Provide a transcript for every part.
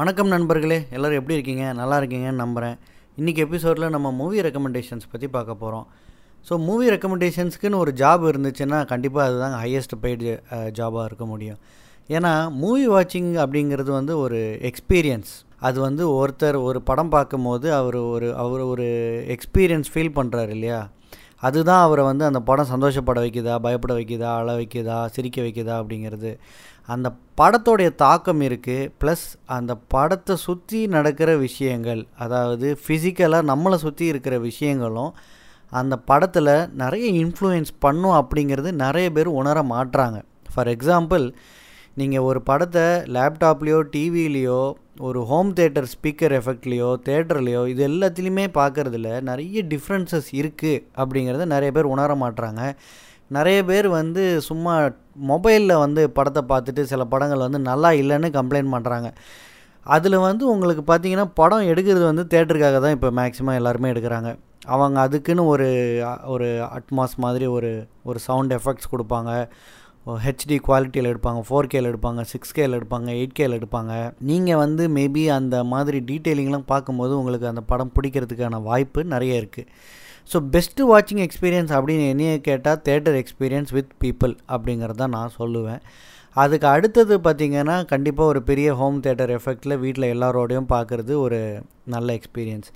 வணக்கம் நண்பர்களே எல்லோரும் எப்படி இருக்கீங்க? நல்லா இருக்கீங்கன்னு நம்புகிறேன் இன்றைக்கி எபிசோடில் நம்ம மூவி ரெக்கமெண்டேஷன்ஸ் பற்றி பார்க்க போகிறோம் ஸோ மூவி ரெக்கமெண்டேஷன்ஸ்க்குன்னு ஒரு ஜாப் இருந்துச்சுன்னா கண்டிப்பாக அதுதான் ஹையஸ்ட் பெய்டு ஜாபாக இருக்க முடியும். ஏன்னா மூவி வாட்சிங் அப்படிங்கிறது வந்து ஒரு எக்ஸ்பீரியன்ஸ் அது வந்து ஒருத்தர் ஒரு படம் பார்க்கும்போது அவர் ஒரு அவர் ஒரு எக்ஸ்பீரியன்ஸ் ஃபீல் பண்ணுறாரு இல்லையா? அதுதான் அவரை வந்து அந்த படம் சந்தோஷப்பட வைக்குதா பயப்பட வைக்குதா அழ வைக்குதா சிரிக்க வைக்குதா அப்படிங்கிறது. அந்த படத்தோடைய தாக்கம் இருக்குது ப்ளஸ் அந்த படத்தை சுற்றி நடக்கிற விஷயங்கள் அதாவது ஃபிசிக்கலாக நம்மளை சுற்றி இருக்கிற விஷயங்களும் அந்த படத்தில் நிறைய இன்ஃப்ளூயன்ஸ் பண்ணும் அப்படிங்கிறது நிறைய பேர் உணர மாட்டுறாங்க ஃபார் எக்ஸாம்பிள் நீங்கள் ஒரு படத்தை லேப்டாப்லேயோ டிவிலேயோ ஒரு ஹோம் தேட்டர் ஸ்பீக்கர் எஃபெக்ட்லேயோ தேட்டர்லேயோ இது எல்லாத்துலேயுமே பார்க்குறதுல நிறைய டிஃப்ரென்சஸ் இருக்குது அப்படிங்கிறத நிறைய பேர் உணர மாட்றாங்க. நிறைய பேர் வந்து சும்மா மொபைலில் வந்து படத்தை பார்த்துட்டு சில படங்கள் வந்து நல்லா இல்லைன்னு கம்ப்ளைண்ட் பண்ணுறாங்க அதில் வந்து உங்களுக்கு பார்த்தீங்கன்னா படம் எடுக்கிறது வந்து தேட்டருக்காக தான் இப்போ மேக்ஸிமம் எல்லாருமே எடுக்கிறாங்க. அவங்க அதுக்குன்னு ஒரு ஒரு அட்மாஸ் மாதிரி ஒரு ஒரு சவுண்ட் எஃபெக்ட்ஸ் கொடுப்பாங்க. ஹெச்டி குவாலிட்டியில் எடுப்பாங்க ஃபோர் கேல எடுப்பாங்க சிக்ஸ் கேல எடுப்பாங்க எயிட் கேல எடுப்பாங்க. நீங்கள் வந்து மேபி அந்த மாதிரி டீட்டெயிலிங்லாம் பார்க்கும்போது உங்களுக்கு அந்த படம் பிடிக்கிறதுக்கான வாய்ப்பு நிறைய இருக்குது ஸோ பெஸ்ட்டு வாட்சிங் எக்ஸ்பீரியன்ஸ் அப்படின்னு என்னையே கேட்டால் தேட்டர் எக்ஸ்பீரியன்ஸ் வித் பீப்புள் அப்படிங்கிறத நான் சொல்லுவேன். அதுக்கு அடுத்தது பார்த்திங்கன்னா கண்டிப்பாக ஒரு பெரிய ஹோம் தேட்டர் எஃபெக்டில் வீட்டில் எல்லாரோடையும் பார்க்குறது ஒரு நல்ல எக்ஸ்பீரியன்ஸ்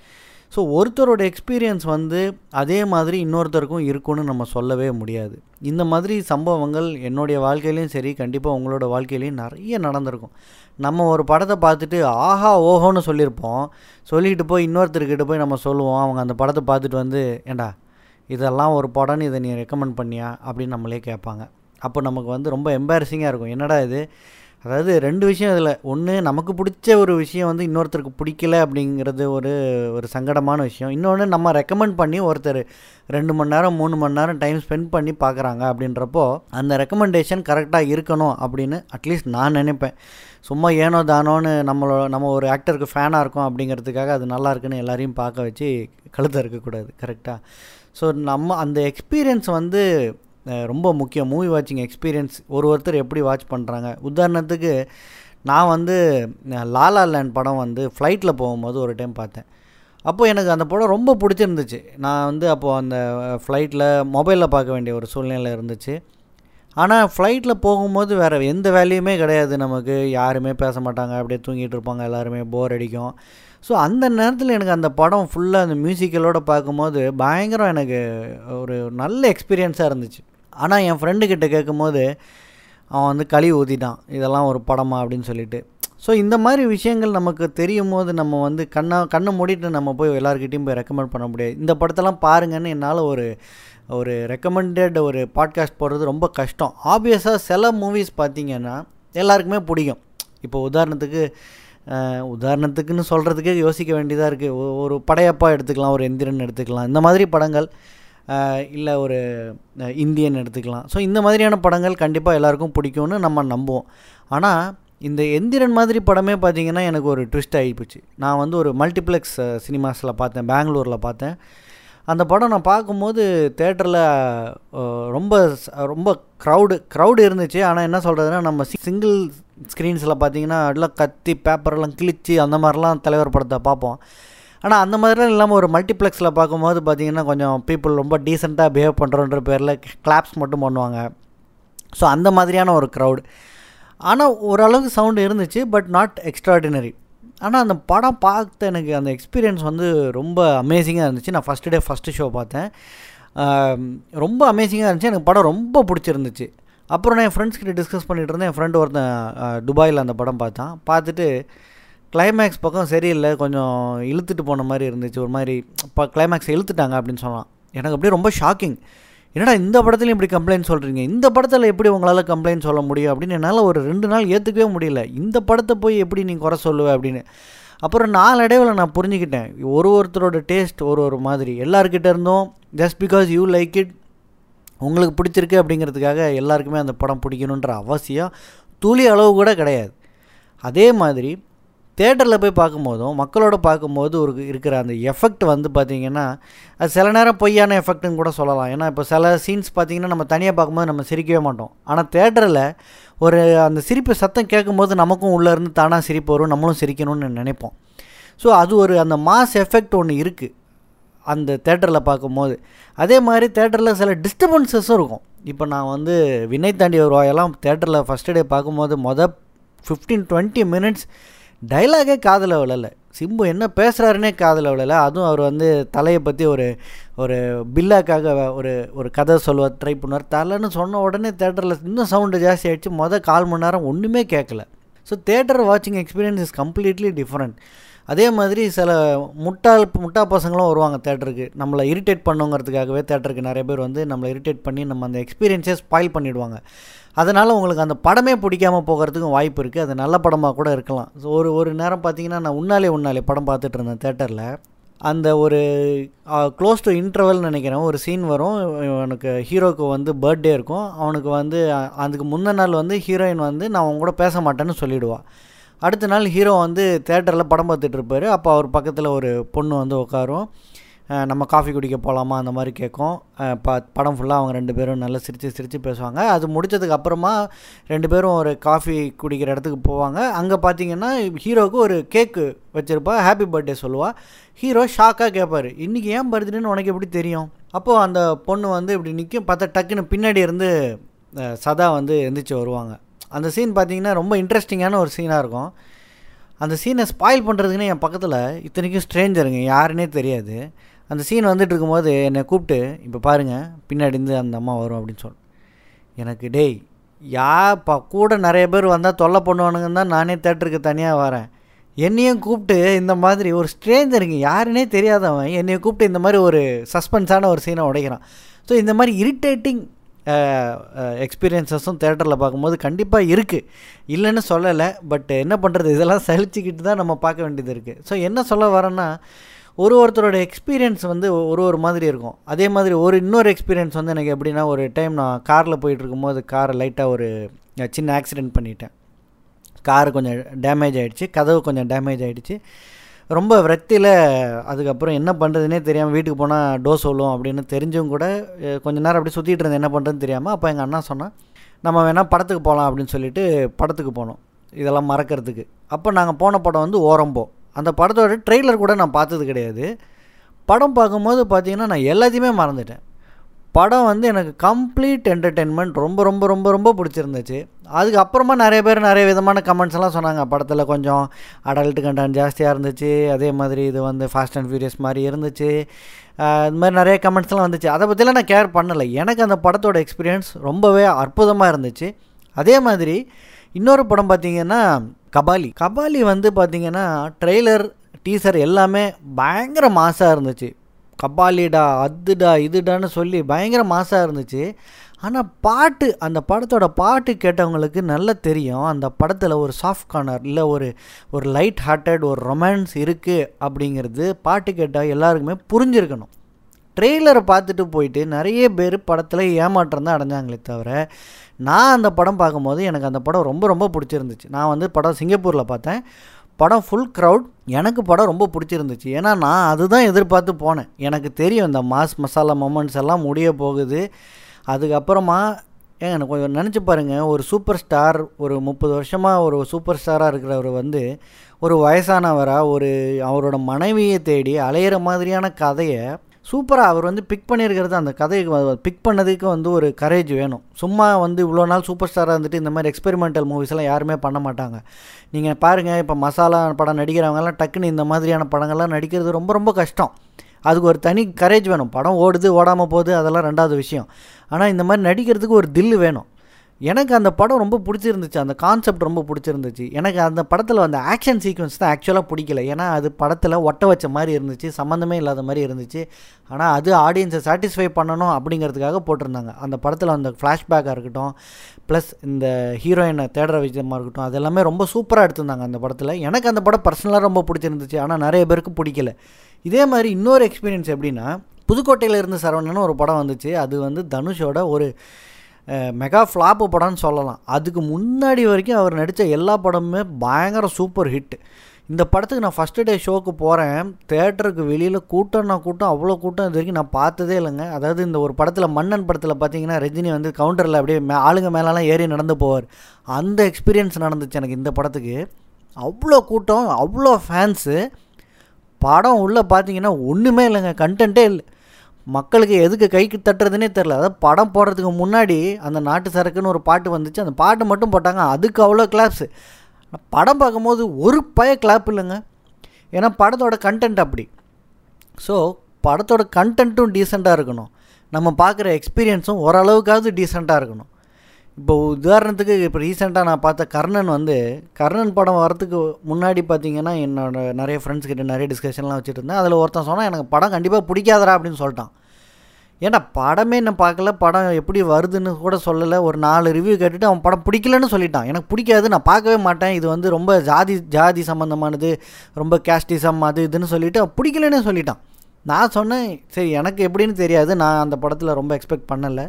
ஸோ ஒருத்தரோட எக்ஸ்பீரியன்ஸ் வந்து அதே மாதிரி இன்னொருத்தருக்கும் இருக்கும்னு நம்ம சொல்லவே முடியாது. இந்த மாதிரி சம்பவங்கள் என்னுடைய வாழ்க்கையிலையும் சரி கண்டிப்பாக உங்களோட வாழ்க்கையிலையும் நிறைய நடந்திருக்கும். நம்ம ஒரு படத்தை பார்த்துட்டு ஆஹா ஓஹோன்னு சொல்லியிருப்போம். சொல்லிட்டு போய் இன்னொருத்தர்கிட்ட போய் நம்ம சொல்லுவோம் அவங்க அந்த படத்தை பார்த்துட்டு வந்து ஏண்டா இதெல்லாம் ஒரு படம்னு இதை நீ ரெக்கமெண்ட் பண்ணியா? அப்படின்னு நம்மளே கேட்பாங்க. அப்போ நமக்கு வந்து ரொம்ப எம்பாரசிங்காக இருக்கும். என்னடா இது? அதாவது ரெண்டு விஷயம் இதில். ஒன்று நமக்கு பிடிச்ச ஒரு விஷயம் வந்து இன்னொருத்தருக்கு பிடிக்கல அப்படிங்கிறது ஒரு ஒரு சங்கடமான விஷயம். இன்னொன்று நம்ம ரெக்கமெண்ட் பண்ணி ஒருத்தர் ரெண்டு மணி நேரம் மூணு மணி நேரம் டைம் ஸ்பெண்ட் பண்ணி பார்க்குறாங்க அப்படின்றப்போ அந்த ரெக்கமெண்டேஷன் கரெக்டாக இருக்கணும் அப்படின்னு அட்லீஸ்ட் நான் நினைப்பேன். சும்மா ஏனோ தானோன்னு நம்மளோட நம்ம ஒரு ஆக்டருக்கு ஃபேனாக இருக்கும் அப்படிங்கிறதுக்காக அது நல்லா இருக்குன்னு எல்லாரையும் பார்க்க வச்சு கழுத்த இருக்கக்கூடாது கரெக்டாக ஸோ நம்ம அந்த எக்ஸ்பீரியன்ஸ் வந்து ரொம்ப முக்கியம். மூவி வாட்சிங் எக்ஸ்பீரியன்ஸ் ஒரு ஒருத்தர் எப்படி வாட்ச் பண்ணுறாங்க உதாரணத்துக்கு நான் வந்து லாலா லேண்ட் படம் வந்து ஃப்ளைட்டில் போகும்போது ஒரு டைம் பார்த்தேன். அப்போது எனக்கு அந்த படம் ரொம்ப பிடிச்சிருந்துச்சு. நான் வந்து அப்போது அந்த ஃப்ளைட்டில் மொபைலில் பார்க்க வேண்டிய ஒரு சூழ்நிலை இருந்துச்சு. ஆனால் ஃப்ளைட்டில் போகும்போது வேறு எந்த வேலையுமே கிடையாது நமக்கு. யாருமே பேச மாட்டாங்க. அப்படியே தூங்கிட்டு இருப்பாங்க. எல்லாருமே போர் அடிக்கும். ஸோ அந்த நேரத்தில் எனக்கு அந்த படம் ஃபுல்லாக அந்த மியூசிக்கலோடு பார்க்கும்போது பயங்கரம் எனக்கு ஒரு நல்ல எக்ஸ்பீரியன்ஸாக இருந்துச்சு. ஆனால் என் ஃப்ரெண்டுக்கிட்ட கேட்கும்போது அவன் வந்து களி ஊற்றிட்டான் இதெல்லாம் ஒரு படமா அப்படின்னு சொல்லிட்டு. ஸோ இந்த மாதிரி விஷயங்கள் நமக்கு தெரியும் போது நம்ம வந்து கண்ணை கண்ணை மூடிட்டு நம்ம போய் எல்லாருக்கிட்டையும் போய் ரெக்கமெண்ட் பண்ண முடியாது. இந்த படத்தெல்லாம் பாருங்கன்னு என்னால் ஒரு ஒரு ரெக்கமெண்டட் ஒரு பாட்காஸ்ட் போடுறது ரொம்ப கஷ்டம். ஆப்வியஸாக சில மூவிஸ் பார்த்திங்கன்னா எல்லாருக்குமே பிடிக்கும். இப்போ உதாரணத்துக்கு உதாரணத்துக்குன்னு சொல்கிறதுக்கே யோசிக்க வேண்டியதாக இருக்குது ஒரு படையப்பா எடுத்துக்கலாம் ஒரு எந்திரன் எடுத்துக்கலாம். இந்த மாதிரி படங்கள் இல்லை ஒரு இந்தியன் எடுத்துக்கலாம். ஸோ இந்த மாதிரியான படங்கள் கண்டிப்பாக எல்லாருக்கும் பிடிக்கும்னு நம்ம நம்புவோம். ஆனால் இந்த எந்திரன் மாதிரி படமே பார்த்திங்கன்னா எனக்கு ஒரு ட்விஸ்ட் ஆகிப்போச்சு நான் வந்து ஒரு மல்டிப்ளெக்ஸ் சினிமாஸில் பார்த்தேன் பெங்களூரில் பார்த்தேன். அந்த படம் நான் பார்க்கும்போது தேட்டரில் ரொம்ப ரொம்ப க்ரௌடு க்ரௌடு இருந்துச்சு. ஆனால் என்ன சொல்கிறதுனா நம்ம சிங்கிள் ஸ்க்ரீன்ஸில் பார்த்தீங்கன்னா எல்லாம் கத்தி பேப்பரெல்லாம் கிழிச்சு அந்த மாதிரிலாம் தலைவர் படத்தை பார்ப்போம். ஆனால் அந்த மாதிரிலாம் இல்லாமல் ஒரு மல்டிப்ளெக்ஸில் பார்க்கும்போது பார்த்திங்கன்னா கொஞ்சம் பீப்புள் ரொம்ப டீசெண்டாக பிஹேவ் பண்ணுறோன்ற பேரில் கிளாப்ஸ் மட்டும் பண்ணுவாங்க. ஸோ அந்த மாதிரியான ஒரு க்ரௌடு ஆனால் ஓரளவுக்கு சவுண்டு இருந்துச்சு பட் நாட் எக்ஸ்ட்ராடினரி ஆனால் அந்த படம் பார்த்த எனக்கு அந்த எக்ஸ்பீரியன்ஸ் வந்து ரொம்ப அமேசிங்காக இருந்துச்சு. நான் ஃபஸ்ட்டு டே ஃபஸ்ட்டு ஷோ பார்த்தேன். ரொம்ப அமேசிங்காக இருந்துச்சு. எனக்கு படம் ரொம்ப பிடிச்சிருந்துச்சு. அப்புறம் நான் என் ஃப்ரெண்ட்ஸ் கிட்ட டிஸ்கஸ் பண்ணிகிட்டு இருந்தேன். என் ஃப்ரெண்டு ஒருத்தன் துபாயில் அந்த படம் பார்த்தான். பார்த்துட்டு கிளைமேக்ஸ் பக்கம் சரியில்லை கொஞ்சம் இழுத்துட்டு போன மாதிரி இருந்துச்சு ஒரு மாதிரி இப்போ கிளைமேக்ஸ் இழுத்துட்டாங்க அப்படின்னு சொன்னான் எனக்கு அப்படியே ரொம்ப ஷாக்கிங் என்னடா இந்த படத்துலையும் இப்படி கம்ப்ளைண்ட் சொல்கிறீங்க இந்த படத்தில் எப்படி உங்களால் கம்ப்ளைண்ட் சொல்ல முடியும்? அப்படின்னு என்னால் ஒரு ரெண்டு நாள் ஏற்றுக்கவே முடியல. இந்த படத்தை போய் எப்படி நீ குறை சொல்லுவ அப்படின்னு. அப்புறம் நாளடைவில் நான் புரிஞ்சுக்கிட்டேன். ஒரு ஒருத்தரோட டேஸ்ட் ஒரு ஒரு மாதிரி. எல்லாருக்கிட்ட இருந்தும் just because you like it உங்களுக்கு பிடிச்சிருக்கு அப்படிங்கிறதுக்காக எல்லாருக்குமே அந்த படம் பிடிக்கணுன்ற அவசியம் துளி அளவு கூட கிடையாது. அதே மாதிரி தேட்டரில் போய் பார்க்கும்போதும் மக்களோட பார்க்கும்போது ஒரு இருக்கிற அந்த எஃபெக்ட் வந்து பார்த்திங்கன்னா அது சில நேரம் பொய்யான எஃபெக்ட்னு கூட சொல்லலாம். ஏன்னா இப்போ சில சீன்ஸ் பார்த்திங்கன்னா நம்ம தனியாக பார்க்கும்போது நம்ம சிரிக்கவே மாட்டோம். ஆனால் தேட்டரில் ஒரு அந்த சிரிப்பு சத்தம் கேட்கும்போது நமக்கும் உள்ளேருந்து தானாக சிரிப்பு வரும். நம்மளும் சிரிக்கணும்னு நினைப்போம். ஸோ அது ஒரு அந்த மாஸ் எஃபெக்ட் ஒன்று இருக்குது அந்த தேட்டரில் பார்க்கும்போது. அதே மாதிரி தேட்டரில் சில டிஸ்டர்பன்சஸும் இருக்கும். இப்போ நான் வந்து வினை தாண்டி வருவாயெல்லாம் தேட்டரில் ஃபஸ்ட்டு டே பார்க்கும்போது மொதல் ஃபிஃப்டீன் டுவெண்ட்டி மினிட்ஸ் டைலாகே காதில் விழலை. சிம்பு என்ன பேசுகிறாருனே காதில் விழலை. அதுவும் அவர் வந்து தலையை பற்றி ஒரு ஒரு பில்லாக்காக ஒரு ஒரு கதை சொல்லுவ ட்ரை பண்ணுவார். தலைன்னு சொன்ன உடனே தேட்டரில் இன்னும் சவுண்டு ஜாஸ்தி ஆகிடுச்சு மொதல் கால் மணி நேரம் ஒன்றுமே கேட்கல ஸோ தேட்டர் வாட்சிங் எக்ஸ்பீரியன்ஸ் இஸ் கம்ப்ளீட்லி டிஃப்ரெண்ட் அதே மாதிரி சில முட்டாள் முட்டா பசங்களும் வருவாங்க தேட்டருக்கு. நம்மளை இரிட்டேட் பண்ணுங்கிறதுக்காகவே தேட்டருக்கு நிறைய பேர் வந்து நம்மளை இரிட்டேட் பண்ணி நம்ம அந்த எக்ஸ்பீரியன்ஸே ஸ்பாயில் பண்ணிவிடுவாங்க அதனால் உங்களுக்கு அந்த படமே பிடிக்காமல் போகிறதுக்கும் வாய்ப்பு இருக்குது அது நல்ல படமாக கூட இருக்கலாம். ஸோ ஒரு ஒரு நேரம் பார்த்தீங்கன்னா நான் உன்னாலே உன்னாலே படம் பார்த்துட்டு இருந்தேன் தேட்டரில். அந்த ஒரு க்ளோஸ் டு இன்டர்வல்னு நினைக்கிறேன். ஒரு சீன் வரும். அவனுக்கு ஹீரோக்கு வந்து பர்த்டே இருக்கும். அவனுக்கு வந்து அதுக்கு முந்தின நாள் வந்து ஹீரோயின் வந்து நான் அவங்க கூட பேச மாட்டேன்னு சொல்லிவிடுவாள் அடுத்த நாள் ஹீரோ வந்து தேட்டரில் படம் பார்த்துட்டு இருப்பார். அப்போ அவர் பக்கத்தில் ஒரு பொண்ணு வந்து உட்காரும். நம்ம காஃபி குடிக்க போகலாமா அந்த மாதிரி கேட்கும். ப படம் ஃபுல்லாக அவங்க ரெண்டு பேரும் நல்லா சிரித்து சிரித்து பேசுவாங்க. அது முடித்ததுக்கு அப்புறமா ரெண்டு பேரும் ஒரு காஃபி குடிக்கிற இடத்துக்கு போவாங்க. அங்கே பார்த்தீங்கன்னா ஹீரோவுக்கு ஒரு கேக்கு வச்சுருப்பா. ஹாப்பி பர்த்டே சொல்லுவாள் ஹீரோ ஷாக்காக கேட்பார் இன்றைக்கி ஏன் பர்த்டேன்னு உனக்கு எப்படி தெரியும்? அப்போது அந்த பொண்ணு வந்து இப்படி நிற்கும் பார்த்தா டக்குன்னு பின்னாடி இருந்து சதா வந்து எந்திரிச்சு வருவாங்க. அந்த சீன் பார்த்தீங்கன்னா ரொம்ப இன்ட்ரெஸ்டிங்கான ஒரு சீனாக இருக்கும். அந்த சீனை ஸ்பாயில் பண்ணுறதுக்குன்னு என் பக்கத்தில் இத்தனைக்கும் ஸ்ட்ரேஞ்சருங்க யாருன்னே தெரியாது. அந்த சீன் வந்துட்டு இருக்கும்போது என்னை கூப்பிட்டு இப்போ பாருங்கள் பின்னாடி இருந்து அந்த அம்மா வரும் அப்படின்னு சொல். எனக்கு டேய் யா ப கூட நிறைய பேர் வந்தால் தொல்லை பண்ணுவானுங்கன்னு தான் நானே தேட்டருக்கு தனியாக வரேன். என்னையும் கூப்பிட்டு இந்த மாதிரி ஒரு ஸ்ட்ரேஞ்சருங்க யாருன்னே தெரியாதவன் என்னையை கூப்பிட்டு இந்த மாதிரி ஒரு சஸ்பென்ஸான ஒரு சீனை உடைக்கிறான். ஸோ இந்த மாதிரி இரிட்டேட்டிங் எக்ஸ்பீரியன்ஸஸும் தேட்டரில் பார்க்கும்போது கண்டிப்பாக இருக்குது இல்லைன்னு சொல்லலை பட் என்ன பண்ணுறது இதெல்லாம் சலிச்சுக்கிட்டு தான் நம்ம பார்க்க வேண்டியது இருக்குது ஸோ என்ன சொல்ல வரேன்னா ஒரு ஒருத்தரோட எக்ஸ்பீரியன்ஸ் வந்து ஒரு ஒரு மாதிரி இருக்கும். அதே மாதிரி ஒரு இன்னொரு எக்ஸ்பீரியன்ஸ் வந்து எனக்கு எப்படின்னா ஒரு டைம் நான் காரில் போயிட்டு இருக்கும்போது காரை லைட்டாக ஒரு சின்ன ஆக்சிடெண்ட் பண்ணிட்டேன். கார் கொஞ்சம் டேமேஜ் ஆகிடுச்சு கதவு கொஞ்சம் டேமேஜ் ஆகிடுச்சு ரொம்ப விரத்தியில் அதுக்கப்புறம் என்ன பண்ணுறதுனே தெரியாமல் வீட்டுக்கு போனால் டோஸ் சொல்லும் அப்படின்னு தெரிஞ்சும் கூட கொஞ்ச நேரம் அப்படி சுற்றிட்டு இருந்தேன். என்ன பண்ணுறதுன்னு தெரியாமல் அப்போ எங்கள் அண்ணா சொன்னால் நம்ம வேணால் படத்துக்கு போகலாம் அப்படின்னு சொல்லிட்டு படத்துக்கு போனோம். இதெல்லாம் மறக்கிறதுக்கு. அப்போ நாங்கள் போன படம் வந்து ஓரம்போ. அந்த படத்தோட ட்ரெய்லர் கூட நான் பார்த்தது கிடையாது. படம் பார்க்கும்போது பார்த்தீங்கன்னா நான் எல்லாத்தையுமே மறந்துட்டேன். படம் வந்து எனக்கு கம்ப்ளீட் என்டர்டெயின்மெண்ட் ரொம்ப ரொம்ப ரொம்ப ரொம்ப பிடிச்சிருந்துச்சு. அதுக்கப்புறமா நிறைய பேர் நிறைய விதமான கமெண்ட்ஸ் எல்லாம் சொன்னாங்க. படத்தில் கொஞ்சம் அடல்ட் கண்டென்ட் ஜாஸ்தியாக இருந்துச்சு. அதே மாதிரி இது வந்து ஃபாஸ்ட் அண்ட் ஃபியூரியஸ் மாதிரி இருந்துச்சு. இது மாதிரி நிறைய கமெண்ட்ஸ்லாம் வந்துச்சு. அதை பற்றிலாம் நான் கேர் பண்ணலை. எனக்கு அந்த படத்தோட எக்ஸ்பீரியன்ஸ் ரொம்பவே அற்புதமாக இருந்துச்சு. அதே மாதிரி இன்னொரு படம் பார்த்திங்கன்னா கபாலி. கபாலி வந்து பார்த்திங்கன்னா ட்ரெய்லர் டீசர் எல்லாமே பயங்கர மாசாக இருந்துச்சு. கபாலிடா அதுடா இதுடான்னு சொல்லி பயங்கர மாசாக இருந்துச்சு. ஆனால் பாட்டு அந்த படத்தோட பாட்டு கேட்டவங்களுக்கு நல்லா தெரியும். அந்த படத்தில் ஒரு சாஃப்ட் கார்னர் இல்லை ஒரு ஒரு லைட் ஹார்ட்டட் ஒரு ரொமான்ஸ் இருக்குது அப்படிங்கிறது பாட்டு கேட்டால் எல்லாருக்குமே புரிஞ்சிருக்கணும். ட்ரெய்லரை பார்த்துட்டு போயிட்டு நிறைய பேர் படத்தில் ஏமாற்றம் தான் அடைஞ்சாங்களே தவிர நான் அந்த படம் பார்க்கும்போது எனக்கு அந்த படம் ரொம்ப ரொம்ப பிடிச்சிருந்துச்சு. நான் வந்து படம் சிங்கப்பூரில் பார்த்தேன். படம் ஃபுல் க்ரௌட் எனக்கு படம் ரொம்ப பிடிச்சிருந்துச்சு. ஏன்னா நான் அதுதான் எதிர்பார்த்து போனேன். எனக்கு தெரியும் இந்த மாஸ் மசாலா மொமெண்ட்ஸ் எல்லாம் முடிய போகுது. அதுக்கப்புறமா ஏங்க எனக்கு கொஞ்சம் நினச்சி பாருங்கள் ஒரு சூப்பர் ஸ்டார் ஒரு முப்பது வருஷமாக ஒரு சூப்பர் ஸ்டாராக இருக்கிறவர் வந்து ஒரு வயசானவராக ஒரு அவரோட மனைவியை தேடி அலையிற மாதிரியான கதையை சூப்பராக அவர் வந்து பிக் பண்ணியிருக்கிறது அந்த கதைக்கு பிக் பண்ணதுக்கு வந்து ஒரு கரேஜ் வேணும். சும்மா வந்து இவ்வளோ நாள் சூப்பர் ஸ்டாராக இருந்துட்டு இந்த மாதிரி எக்ஸ்பெரிமெண்டல் மூவிஸ்லாம் யாருமே பண்ண மாட்டாங்க. நீங்கள் பாருங்கள் இப்போ மசாலா படம் நடிக்கிறவங்கலாம் டக்குன்னு இந்த மாதிரியான படங்கள்லாம் நடிக்கிறது ரொம்ப ரொம்ப கஷ்டம். அதுக்கு ஒரு தனி கரேஜ் வேணும். படம் ஓடுது ஓடாமல் போகுது அதெல்லாம் ரெண்டாவது விஷயம். ஆனால் இந்த மாதிரி நடிக்கிறதுக்கு ஒரு தில்லு வேணும். எனக்கு அந்த படம் ரொம்ப பிடிச்சிருந்துச்சு. அந்த கான்செப்ட் ரொம்ப பிடிச்சிருந்துச்சு. எனக்கு அந்த படத்தில் அந்த ஆக்ஷன் சீக்வன்ஸ் தான் ஆக்சுவலாக பிடிக்கல. ஏன்னா அது படத்தில் ஒட்ட வச்ச மாதிரி இருந்துச்சு. சம்மந்தமே இல்லாத மாதிரி இருந்துச்சு. ஆனால் அது ஆடியன்ஸை சாட்டிஸ்ஃபை பண்ணணும் அப்படிங்கிறதுக்காக போட்டிருந்தாங்க. அந்த படத்தில் அந்த ஃப்ளாஷ்பேக்காக இருக்கட்டும் ப்ளஸ் இந்த ஹீரோயினை தேடுற விஷயமாக இருக்கட்டும் அது எல்லாமே ரொம்ப சூப்பராக எடுத்திருந்தாங்க அந்த படத்தில். எனக்கு அந்த படம் பர்சனலாக ரொம்ப பிடிச்சிருந்துச்சு. ஆனால் நிறைய பேருக்கு பிடிக்கல. இதே மாதிரி இன்னொரு எக்ஸ்பீரியன்ஸ் எப்படின்னா புதுக்கோட்டையில் இருந்து சரவணன் ஒரு படம் வந்துச்சு. அது வந்து தனுஷோட ஒரு மெகா ஃப்ளாப்பு படம்னு சொல்லலாம். அதுக்கு முன்னாடி வரைக்கும் அவர் நடித்த எல்லா படமுமே பயங்கர சூப்பர் ஹிட். இந்த படத்துக்கு நான் ஃபஸ்ட்டு டே ஷோக்கு போகிறேன் தேட்டருக்கு வெளியில் கூட்டம்னா கூட்டம் அவ்வளோ கூட்டம் இது வரைக்கும் நான் பார்த்ததே இல்லைங்க. அதாவது இந்த ஒரு படத்தில் மன்னன் படத்தில் பார்த்தீங்கன்னா ரஜினி வந்து கவுண்டரில் அப்படியே மே ஆளுங்க மேலெலாம் ஏறி நடந்து போவார். அந்த எக்ஸ்பீரியன்ஸ் நடந்துச்சு எனக்கு இந்த படத்துக்கு. அவ்வளோ கூட்டம் அவ்வளோ ஃபேன்ஸு படம் உள்ளே பார்த்தீங்கன்னா ஒன்றுமே இல்லைங்க. கண்டென்ட்டே இல்லை. மக்களுக்கு எதுக்கு கைக்கு தட்டுறதுனே தெரில அதாவது படம் போடுறதுக்கு முன்னாடி அந்த நாட்டு சரக்குன்னு ஒரு பாட்டு வந்துச்சு. அந்த பாட்டு மட்டும் போட்டாங்க. அதுக்கு அவ்வளோ கிளாப்ஸு படம் பார்க்கும்போது ஒரு பய கிளாப் இல்லைங்க. ஏன்னா படத்தோட கண்டென்ட் அப்படி. ஸோ படத்தோட கண்டென்ட்டும் டீசெண்டாக இருக்கணும். நம்ம பார்க்குற எக்ஸ்பீரியன்ஸும் ஓரளவுக்காவது டீசெண்டாக இருக்கணும். இப்போ உதாரணத்துக்கு இப்போ ரீசெண்டாக நான் பார்த்த கர்ணன் வந்து கர்ணன் படம் வரத்துக்கு முன்னாடி பார்த்தீங்கன்னா என்னோட நிறைய ஃப்ரெண்ட்ஸ் கிட்ட நிறைய டிஸ்கஷன்லாம் வச்சுட்டு இருந்தேன். அதில் ஒருத்தன் சொன்னால் எனக்கு படம் கண்டிப்பாக பிடிக்காதரா அப்படின்னு சொல்லிட்டான். ஏன்னா படமே நான் பார்க்கல படம் எப்படி வருதுன்னு கூட சொல்லலை. ஒரு நாலு ரிவ்யூ கேட்டுட்டு அவன் படம் பிடிக்கலன்னு சொல்லிட்டான். எனக்கு பிடிக்காது நான் பார்க்கவே மாட்டேன். இது வந்து ரொம்ப ஜாதி ஜாதி சம்மந்தமானது ரொம்ப கேஸ்டிசம் அது இதுன்னு சொல்லிவிட்டு அவன் பிடிக்கலன்னு சொல்லிட்டான். நான் சொன்னேன் சரி எனக்கு எப்படின்னு தெரியாது. நான் அந்த படத்தில் ரொம்ப எக்ஸ்பெக்ட் பண்ணலை.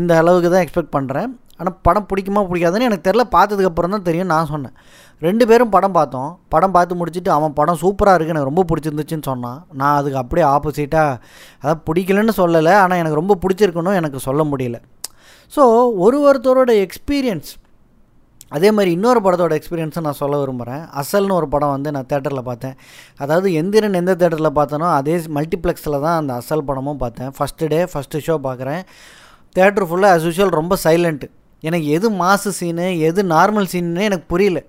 இந்த அளவுக்கு தான் எக்ஸ்பெக்ட் பண்ணுறேன் ஆனால் படம் பிடிக்குமா பிடிக்காதுன்னு எனக்கு தெரில. பார்த்ததுக்கப்புறம் தான் தெரியும் நான் சொன்னேன். ரெண்டு பேரும் படம் பார்த்தோம். படம் பார்த்து முடிச்சுட்டு அவன் படம் சூப்பராக இருக்குது எனக்கு ரொம்ப பிடிச்சிருந்துச்சின்னு சொன்னான். நான் அதுக்கு அப்படியே ஆப்போசிட்டாக அதான் பிடிக்கலன்னு சொல்லலை ஆனால் எனக்கு ரொம்ப பிடிச்சிருக்குன்னு எனக்கு சொல்ல முடியல. ஸோ ஒரு ஒருத்தரோட எக்ஸ்பீரியன்ஸ் அதே மாதிரி இன்னொரு படத்தோட எக்ஸ்பீரியன்ஸை நான் சொல்ல விரும்புகிறேன் அசல்னு ஒரு படம் வந்து நான் தேட்டரில் பார்த்தேன். அதாவது எந்திரன் எந்த தேட்டரில் பார்த்தனோ அதே மல்டிப்ளெக்ஸில் தான் அந்த அசல் படமும் பார்த்தேன். ஃபஸ்ட்டு டே ஃபஸ்ட்டு ஷோ பார்க்குறேன். தேட்டர் ஃபுல்லாக அஸ் யூஷுவல் ரொம்ப சைலண்ட்டு எனக்கு எது மாசு சீனு எது நார்மல் சீனுன்னு எனக்கு புரியல.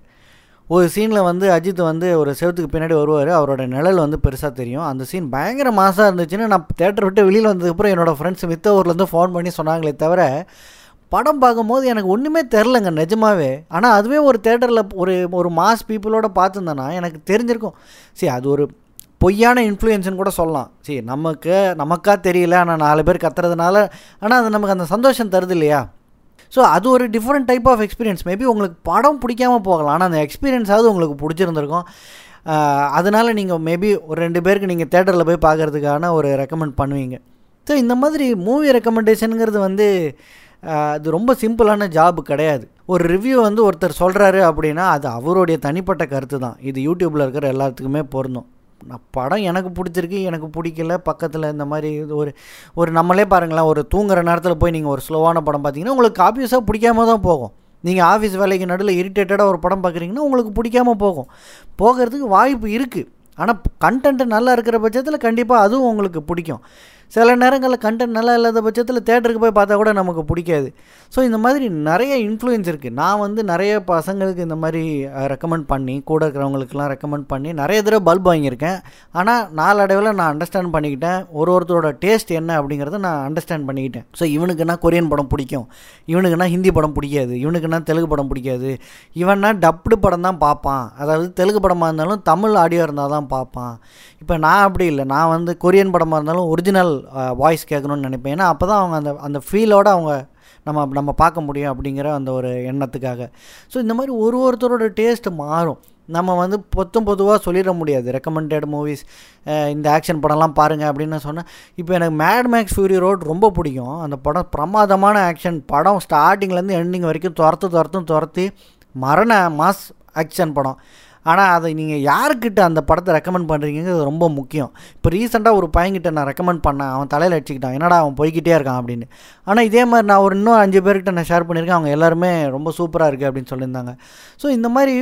ஒரு சீனில் வந்து அஜித் வந்து ஒரு செவத்துக்கு பின்னாடி வருவார். அவரோட நிழல் வந்து பெருசாக தெரியும். அந்த சீன் பயங்கர மாசாக இருந்துச்சுன்னு நான் தேட்டர் விட்டு வெளியில் வந்ததுக்கப்புறம் என்னோடய ஃப்ரெண்ட்ஸ் மித்த ஊர்லேருந்து ஃபோன் பண்ணி சொன்னாங்களே தவிர படம் பார்க்கும்போது எனக்கு ஒன்றுமே தெரிலங்க நிஜமாவே. ஆனால் அதுவே ஒரு தேட்டரில் ஒரு ஒரு மாஸ் பீப்புளோட பார்த்துருந்தேன்னா எனக்கு தெரிஞ்சிருக்கும். சரி அது ஒரு பொய்யான இன்ஃப்ளூயன்ஸ்னு கூட சொல்லலாம். சரி நமக்கு நமக்காக தெரியல. ஆனால் நாலு பேர் கத்துறதுனால ஆனால் அது நமக்கு அந்த சந்தோஷம் தருது இல்லையா? ஸோ அது ஒரு different type of experience maybe உங்களுக்கு படம் பிடிக்காமல் போகலாம். ஆனால் அந்த எக்ஸ்பீரியன்ஸாவது உங்களுக்கு பிடிச்சிருந்துருக்கும். அதனால் நீங்கள் மேபி ஒரு ரெண்டு பேருக்கு நீங்கள் தேட்டரில் போய் பார்க்குறதுக்கான ஒரு ரெக்கமெண்ட் பண்ணுவீங்க. ஸோ இந்த மாதிரி மூவி ரெக்கமெண்டேஷனுங்கிறது வந்து அது ரொம்ப சிம்பிளான ஜாப் கிடையாது. ஒரு ரிவ்யூ வந்து ஒருத்தர் சொல்கிறாரு அப்படின்னா அது அவருடைய தனிப்பட்ட கருத்து தான் இது யூடியூப்பில் இருக்கிற எல்லாத்துக்குமே பொருந்தும். நான் படம் எனக்கு பிடிச்சிருக்கு எனக்கு பிடிக்கல. பக்கத்தில் இந்த மாதிரி ஒரு ஒரு நம்மளே பாருங்களேன் ஒரு தூங்குற நேரத்தில் போய் நீங்கள் ஒரு ஸ்லோவான படம் பார்த்தீங்கன்னா உங்களுக்கு ஆப்வியஸாக பிடிக்காம தான் போகும். நீங்கள் ஆஃபீஸ் வேலைக்கு நடுவில் இரிட்டேட்டடாக ஒரு படம் பார்க்குறீங்கன்னா உங்களுக்கு பிடிக்காம போகும். போகிறதுக்கு வாய்ப்பு இருக்குது ஆனால் கண்டென்ட் நல்லா இருக்கிற பட்சத்தில் கண்டிப்பாக அதுவும் உங்களுக்கு பிடிக்கும். சில நேரங்களில் கண்டென்ட் நல்லா இல்லாத பட்சத்தில் தேட்டருக்கு போய் பார்த்தா கூட நமக்கு பிடிக்காது. ஸோ இந்த மாதிரி நிறைய இன்ஃப்ளூயன்ஸ் இருக்குது நான் வந்து நிறைய பசங்களுக்கு இந்த மாதிரி ரெக்கமெண்ட் பண்ணி கூட இருக்கிறவங்களுக்குலாம் ரெக்கமெண்ட் பண்ணி நிறைய தடவை பல்ப் வாங்கியிருக்கேன். ஆனால் நாளடைவில் நான் அண்டர்ஸ்டாண்ட் பண்ணிக்கிட்டேன். ஒரு ஒருத்தரோட டேஸ்ட் என்ன அப்படிங்கிறத நான் அண்டர்ஸ்டாண்ட் பண்ணிக்கிட்டேன். ஸோ இவனுக்குன்னா கொரியன் படம் பிடிக்கும். இவனுக்குன்னா ஹிந்தி படம் பிடிக்காது. இவனுக்குன்னா தெலுங்கு படம் பிடிக்காது. இவன்னா டப்டு படம் தான் பார்ப்பான். அதாவது தெலுங்கு படமாக இருந்தாலும் தமிழ் ஆடியோ இருந்தால் தான் பார்ப்பான். இப்போ நான் அப்படி இல்லை. நான் வந்து கொரியன் படமாக இருந்தாலும் ஒரிஜினல் வாய்ஸ் கேட்கணும்னு நினைப்பேன். ஏன்னா அப்போ தான் அவங்க அந்த அந்த ஃபீலோடு அவங்க நம்ம நம்ம பார்க்க முடியும் அப்படிங்கிற அந்த ஒரு எண்ணத்துக்காக. ஸோ இந்த மாதிரி ஒரு ஒருத்தரோட டேஸ்ட் மாறும். நம்ம வந்து பொத்தும் பொதுவாக சொல்லிட முடியாது. ரெக்கமெண்டட் மூவிஸ் இந்த ஆக்ஷன் படம்லாம் பாருங்கள் அப்படின்னு சொன்னால் இப்போ எனக்கு மேட் மேக்ஸ் ஃபியூரி ரோட் ரொம்ப பிடிக்கும். அந்த படம் பிரமாதமான ஆக்ஷன் படம் ஸ்டார்டிங்லேருந்து எண்டிங் வரைக்கும் துரத்து துரத்தும் துரத்தி மரண மாஸ் ஆக்ஷன் படம். ஆனால் அதை நீங்கள் யாருக்கிட்ட அந்த படத்தை ரெக்கமெண்ட் பண்ணுறீங்கிறது ரொம்ப முக்கியம். இப்போ ரீசெண்டாக ஒரு பையன்கிட்ட நான் ரெக்கமெண்ட் பண்ணேன். அவன் தலையில் அடிச்சுக்கிட்டான். என்னடா அவன் போய்கிட்டே இருக்கான் அப்படின்னு. ஆனால் இதே மாதிரி நான் ஒரு இன்னும் அஞ்சு பேர்கிட்ட நான் ஷேர் பண்ணியிருக்கேன். அவங்க எல்லாருமே ரொம்ப சூப்பராக இருக்குது அப்படின்னு சொல்லியிருந்தாங்க. ஸோ இந்த மாதிரி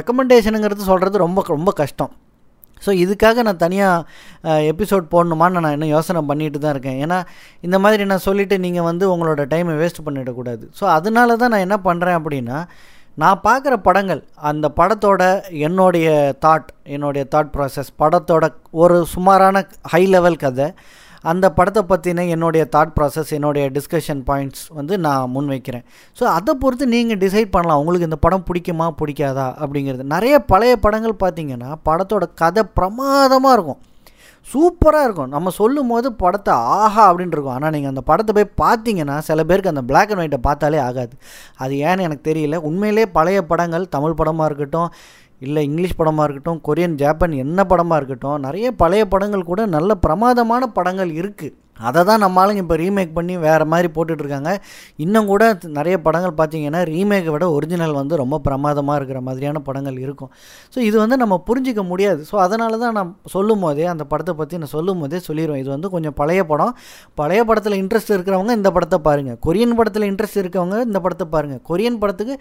ரெக்கமெண்டேஷனுங்கிறது சொல்கிறது ரொம்ப ரொம்ப கஷ்டம். ஸோ இதுக்காக நான் தனியாக எபிசோட் போடணுமான்னு நான் இன்னும் யோசனை பண்ணிட்டு தான் இருக்கேன். ஏன்னா இந்த மாதிரி நான் சொல்லிவிட்டு நீங்கள் வந்து உங்களோட டைமை வேஸ்ட் பண்ணிடக்கூடாது. ஸோ அதனால தான் நான் என்ன பண்ணுறேன் அப்படின்னா நான் பார்க்குற படங்கள் அந்த படத்தோட என்னுடைய தாட் என்னுடைய தாட் ப்ராசஸ் படத்தோட ஒரு சுமாரான ஹை லெவல் கதை அந்த படத்தை பற்றின என்னுடைய தாட் ப்ராசஸ் என்னுடைய டிஸ்கஷன் பாயிண்ட்ஸ் வந்து நான் முன்வைக்கிறேன். ஸோ அதை பொறுத்து நீங்கள் டிசைட் பண்ணலாம் உங்களுக்கு இந்த படம் பிடிக்குமா பிடிக்காதா அப்படிங்கிறது. நிறைய பழைய படங்கள் பார்த்தீங்கன்னா படத்தோட கதை பிரமாதமாக இருக்கும். சூப்பராக இருக்கும். நம்ம சொல்லும் போது படத்தை ஆஹா அப்படின்ட்டு இருக்கும் ஆனால் நீங்கள் அந்த படத்தை போய் பார்த்தீங்கன்னா சில பேருக்கு அந்த பிளாக் அண்ட் ஒயிட்டை பார்த்தாலே ஆகாது. அது ஏன்னு எனக்கு தெரியல. உண்மையிலே பழைய படங்கள் தமிழ் படமாக இருக்கட்டும் இல்லை இங்கிலீஷ் படமாக இருக்கட்டும் கொரியன் ஜாப்பான் என்ன படமாக இருக்கட்டும் நிறைய பழைய படங்கள் கூட நல்ல பிரமாதமான படங்கள் இருக்குது அதை தான் நம்மளாலும் இப்போ ரீமேக் பண்ணி வேறு மாதிரி போட்டுட்ருக்காங்க. இன்னும் கூட நிறைய படங்கள் பார்த்தீங்கன்னா ரீமேக்கை விட ஒரிஜினல் வந்து ரொம்ப பிரமாதமாக இருக்கிற மாதிரியான படங்கள் இருக்கும். ஸோ இது வந்து நம்ம புரிஞ்சிக்க முடியாது. ஸோ அதனால தான் நான் சொல்லும் போதே அந்த படத்தை பற்றி நான் சொல்லும் போதே சொல்லிடுவேன் இது வந்து கொஞ்சம் பழைய படம். பழைய படத்தில் இன்ட்ரெஸ்ட் இருக்கிறவங்க இந்த படத்தை பாருங்கள் கொரியன் படத்தில் இன்ட்ரெஸ்ட் இருக்கவங்க இந்த படத்தை பாருங்கள் கொரியன் படத்துக்கு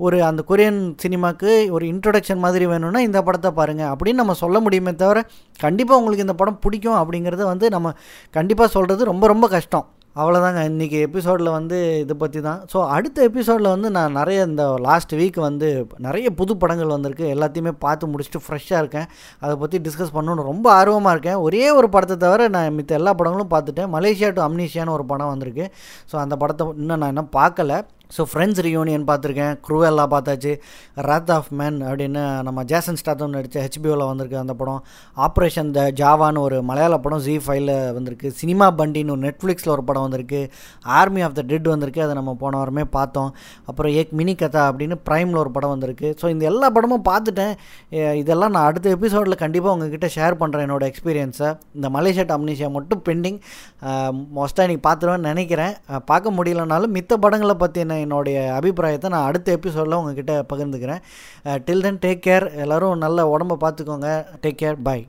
ஒரு அந்த கொரியன் சினிமாவுக்கு ஒரு இன்ட்ரொடக்ஷன் மாதிரி வேணும்னா இந்த படத்தை பாருங்கள் அப்படின்னு நம்ம சொல்ல முடியுமே தவிர கண்டிப்பாக உங்களுக்கு இந்த படம் பிடிக்கும் அப்படிங்கிறத வந்து நம்ம கண்டிப்பாக சொல்கிறது ரொம்ப ரொம்ப கஷ்டம். அவ்வளோதாங்க இன்றைக்கி எபிசோடில் வந்து இதை பற்றி தான் ஸோ அடுத்த எபிசோடில் வந்து நான் நிறைய இந்த லாஸ்ட் வீக் வந்து நிறைய புது படங்கள் வந்திருக்கு. எல்லாத்தையுமே பார்த்து முடிச்சுட்டு ஃப்ரெஷ்ஷாக இருக்கேன். அதை பற்றி டிஸ்கஸ் பண்ணணும்னு ரொம்ப ஆர்வமாக இருக்கேன். ஒரே ஒரு படத்தை தவிர நான் மித்த எல்லா படங்களும் பார்த்துட்டேன். மலேசியா டு அம்னீஷியான்னு ஒரு படம் வந்திருக்கு. ஸோ அந்த படத்தை இன்னும் நான் இன்னும் பார்க்கல. ஸோ ஃப்ரெண்ட்ஸ் ரியூனியன் பார்த்துருக்கேன். க்ரூவெல்லாம் பார்த்தாச்சு. ராத் ஆஃப் மேன் அப்படின்னு நம்ம ஜேசன் ஸ்டாத்தம் நடித்த ஹெச்பிஓவில் வந்திருக்கு அந்த படம். ஆப்ரேஷன் த ஜாவான்னு ஒரு மலையாள படம் ஜி ஃபைவ்ல வந்திருக்கு. சினிமா பண்டின்னு ஒரு நெட்ஃப்ளிக்ஸில் ஒரு படம் வந்திருக்கு. ஆர்மி ஆஃப் த டெட் வந்திருக்கு. அதை நம்ம போன வாரமே பார்த்தோம். அப்புறம் ஏக் மினி கதா அப்படின்னு ப்ரைமில் ஒரு படம் வந்திருக்கு. ஸோ இந்த எல்லா படமும் பார்த்துட்டேன். இதெல்லாம் நான் அடுத்த எபிசோடில் கண்டிப்பாக உங்ககிட்ட ஷேர் பண்ணுறேன் என்னோடய எக்ஸ்பீரியன்ஸை இந்த மலேசியா அம்னிஷியா மட்டும் பெண்டிங் மோஸ்ட்டாக இன்றைக்கி பார்த்துருவேன்னு நினைக்கிறேன். பார்க்க முடியலனாலும் மித்த படங்களை பற்றி என்ன என்னுடைய அபிப்பிராயத்தை நான் அடுத்த எபிசோடில் உங்ககிட்ட பகிர்ந்துக்கிறேன். டில் தென் டேக் கேர் எல்லோரும் நல்ல உடம்ப பார்த்துக்கோங்க. Take care bye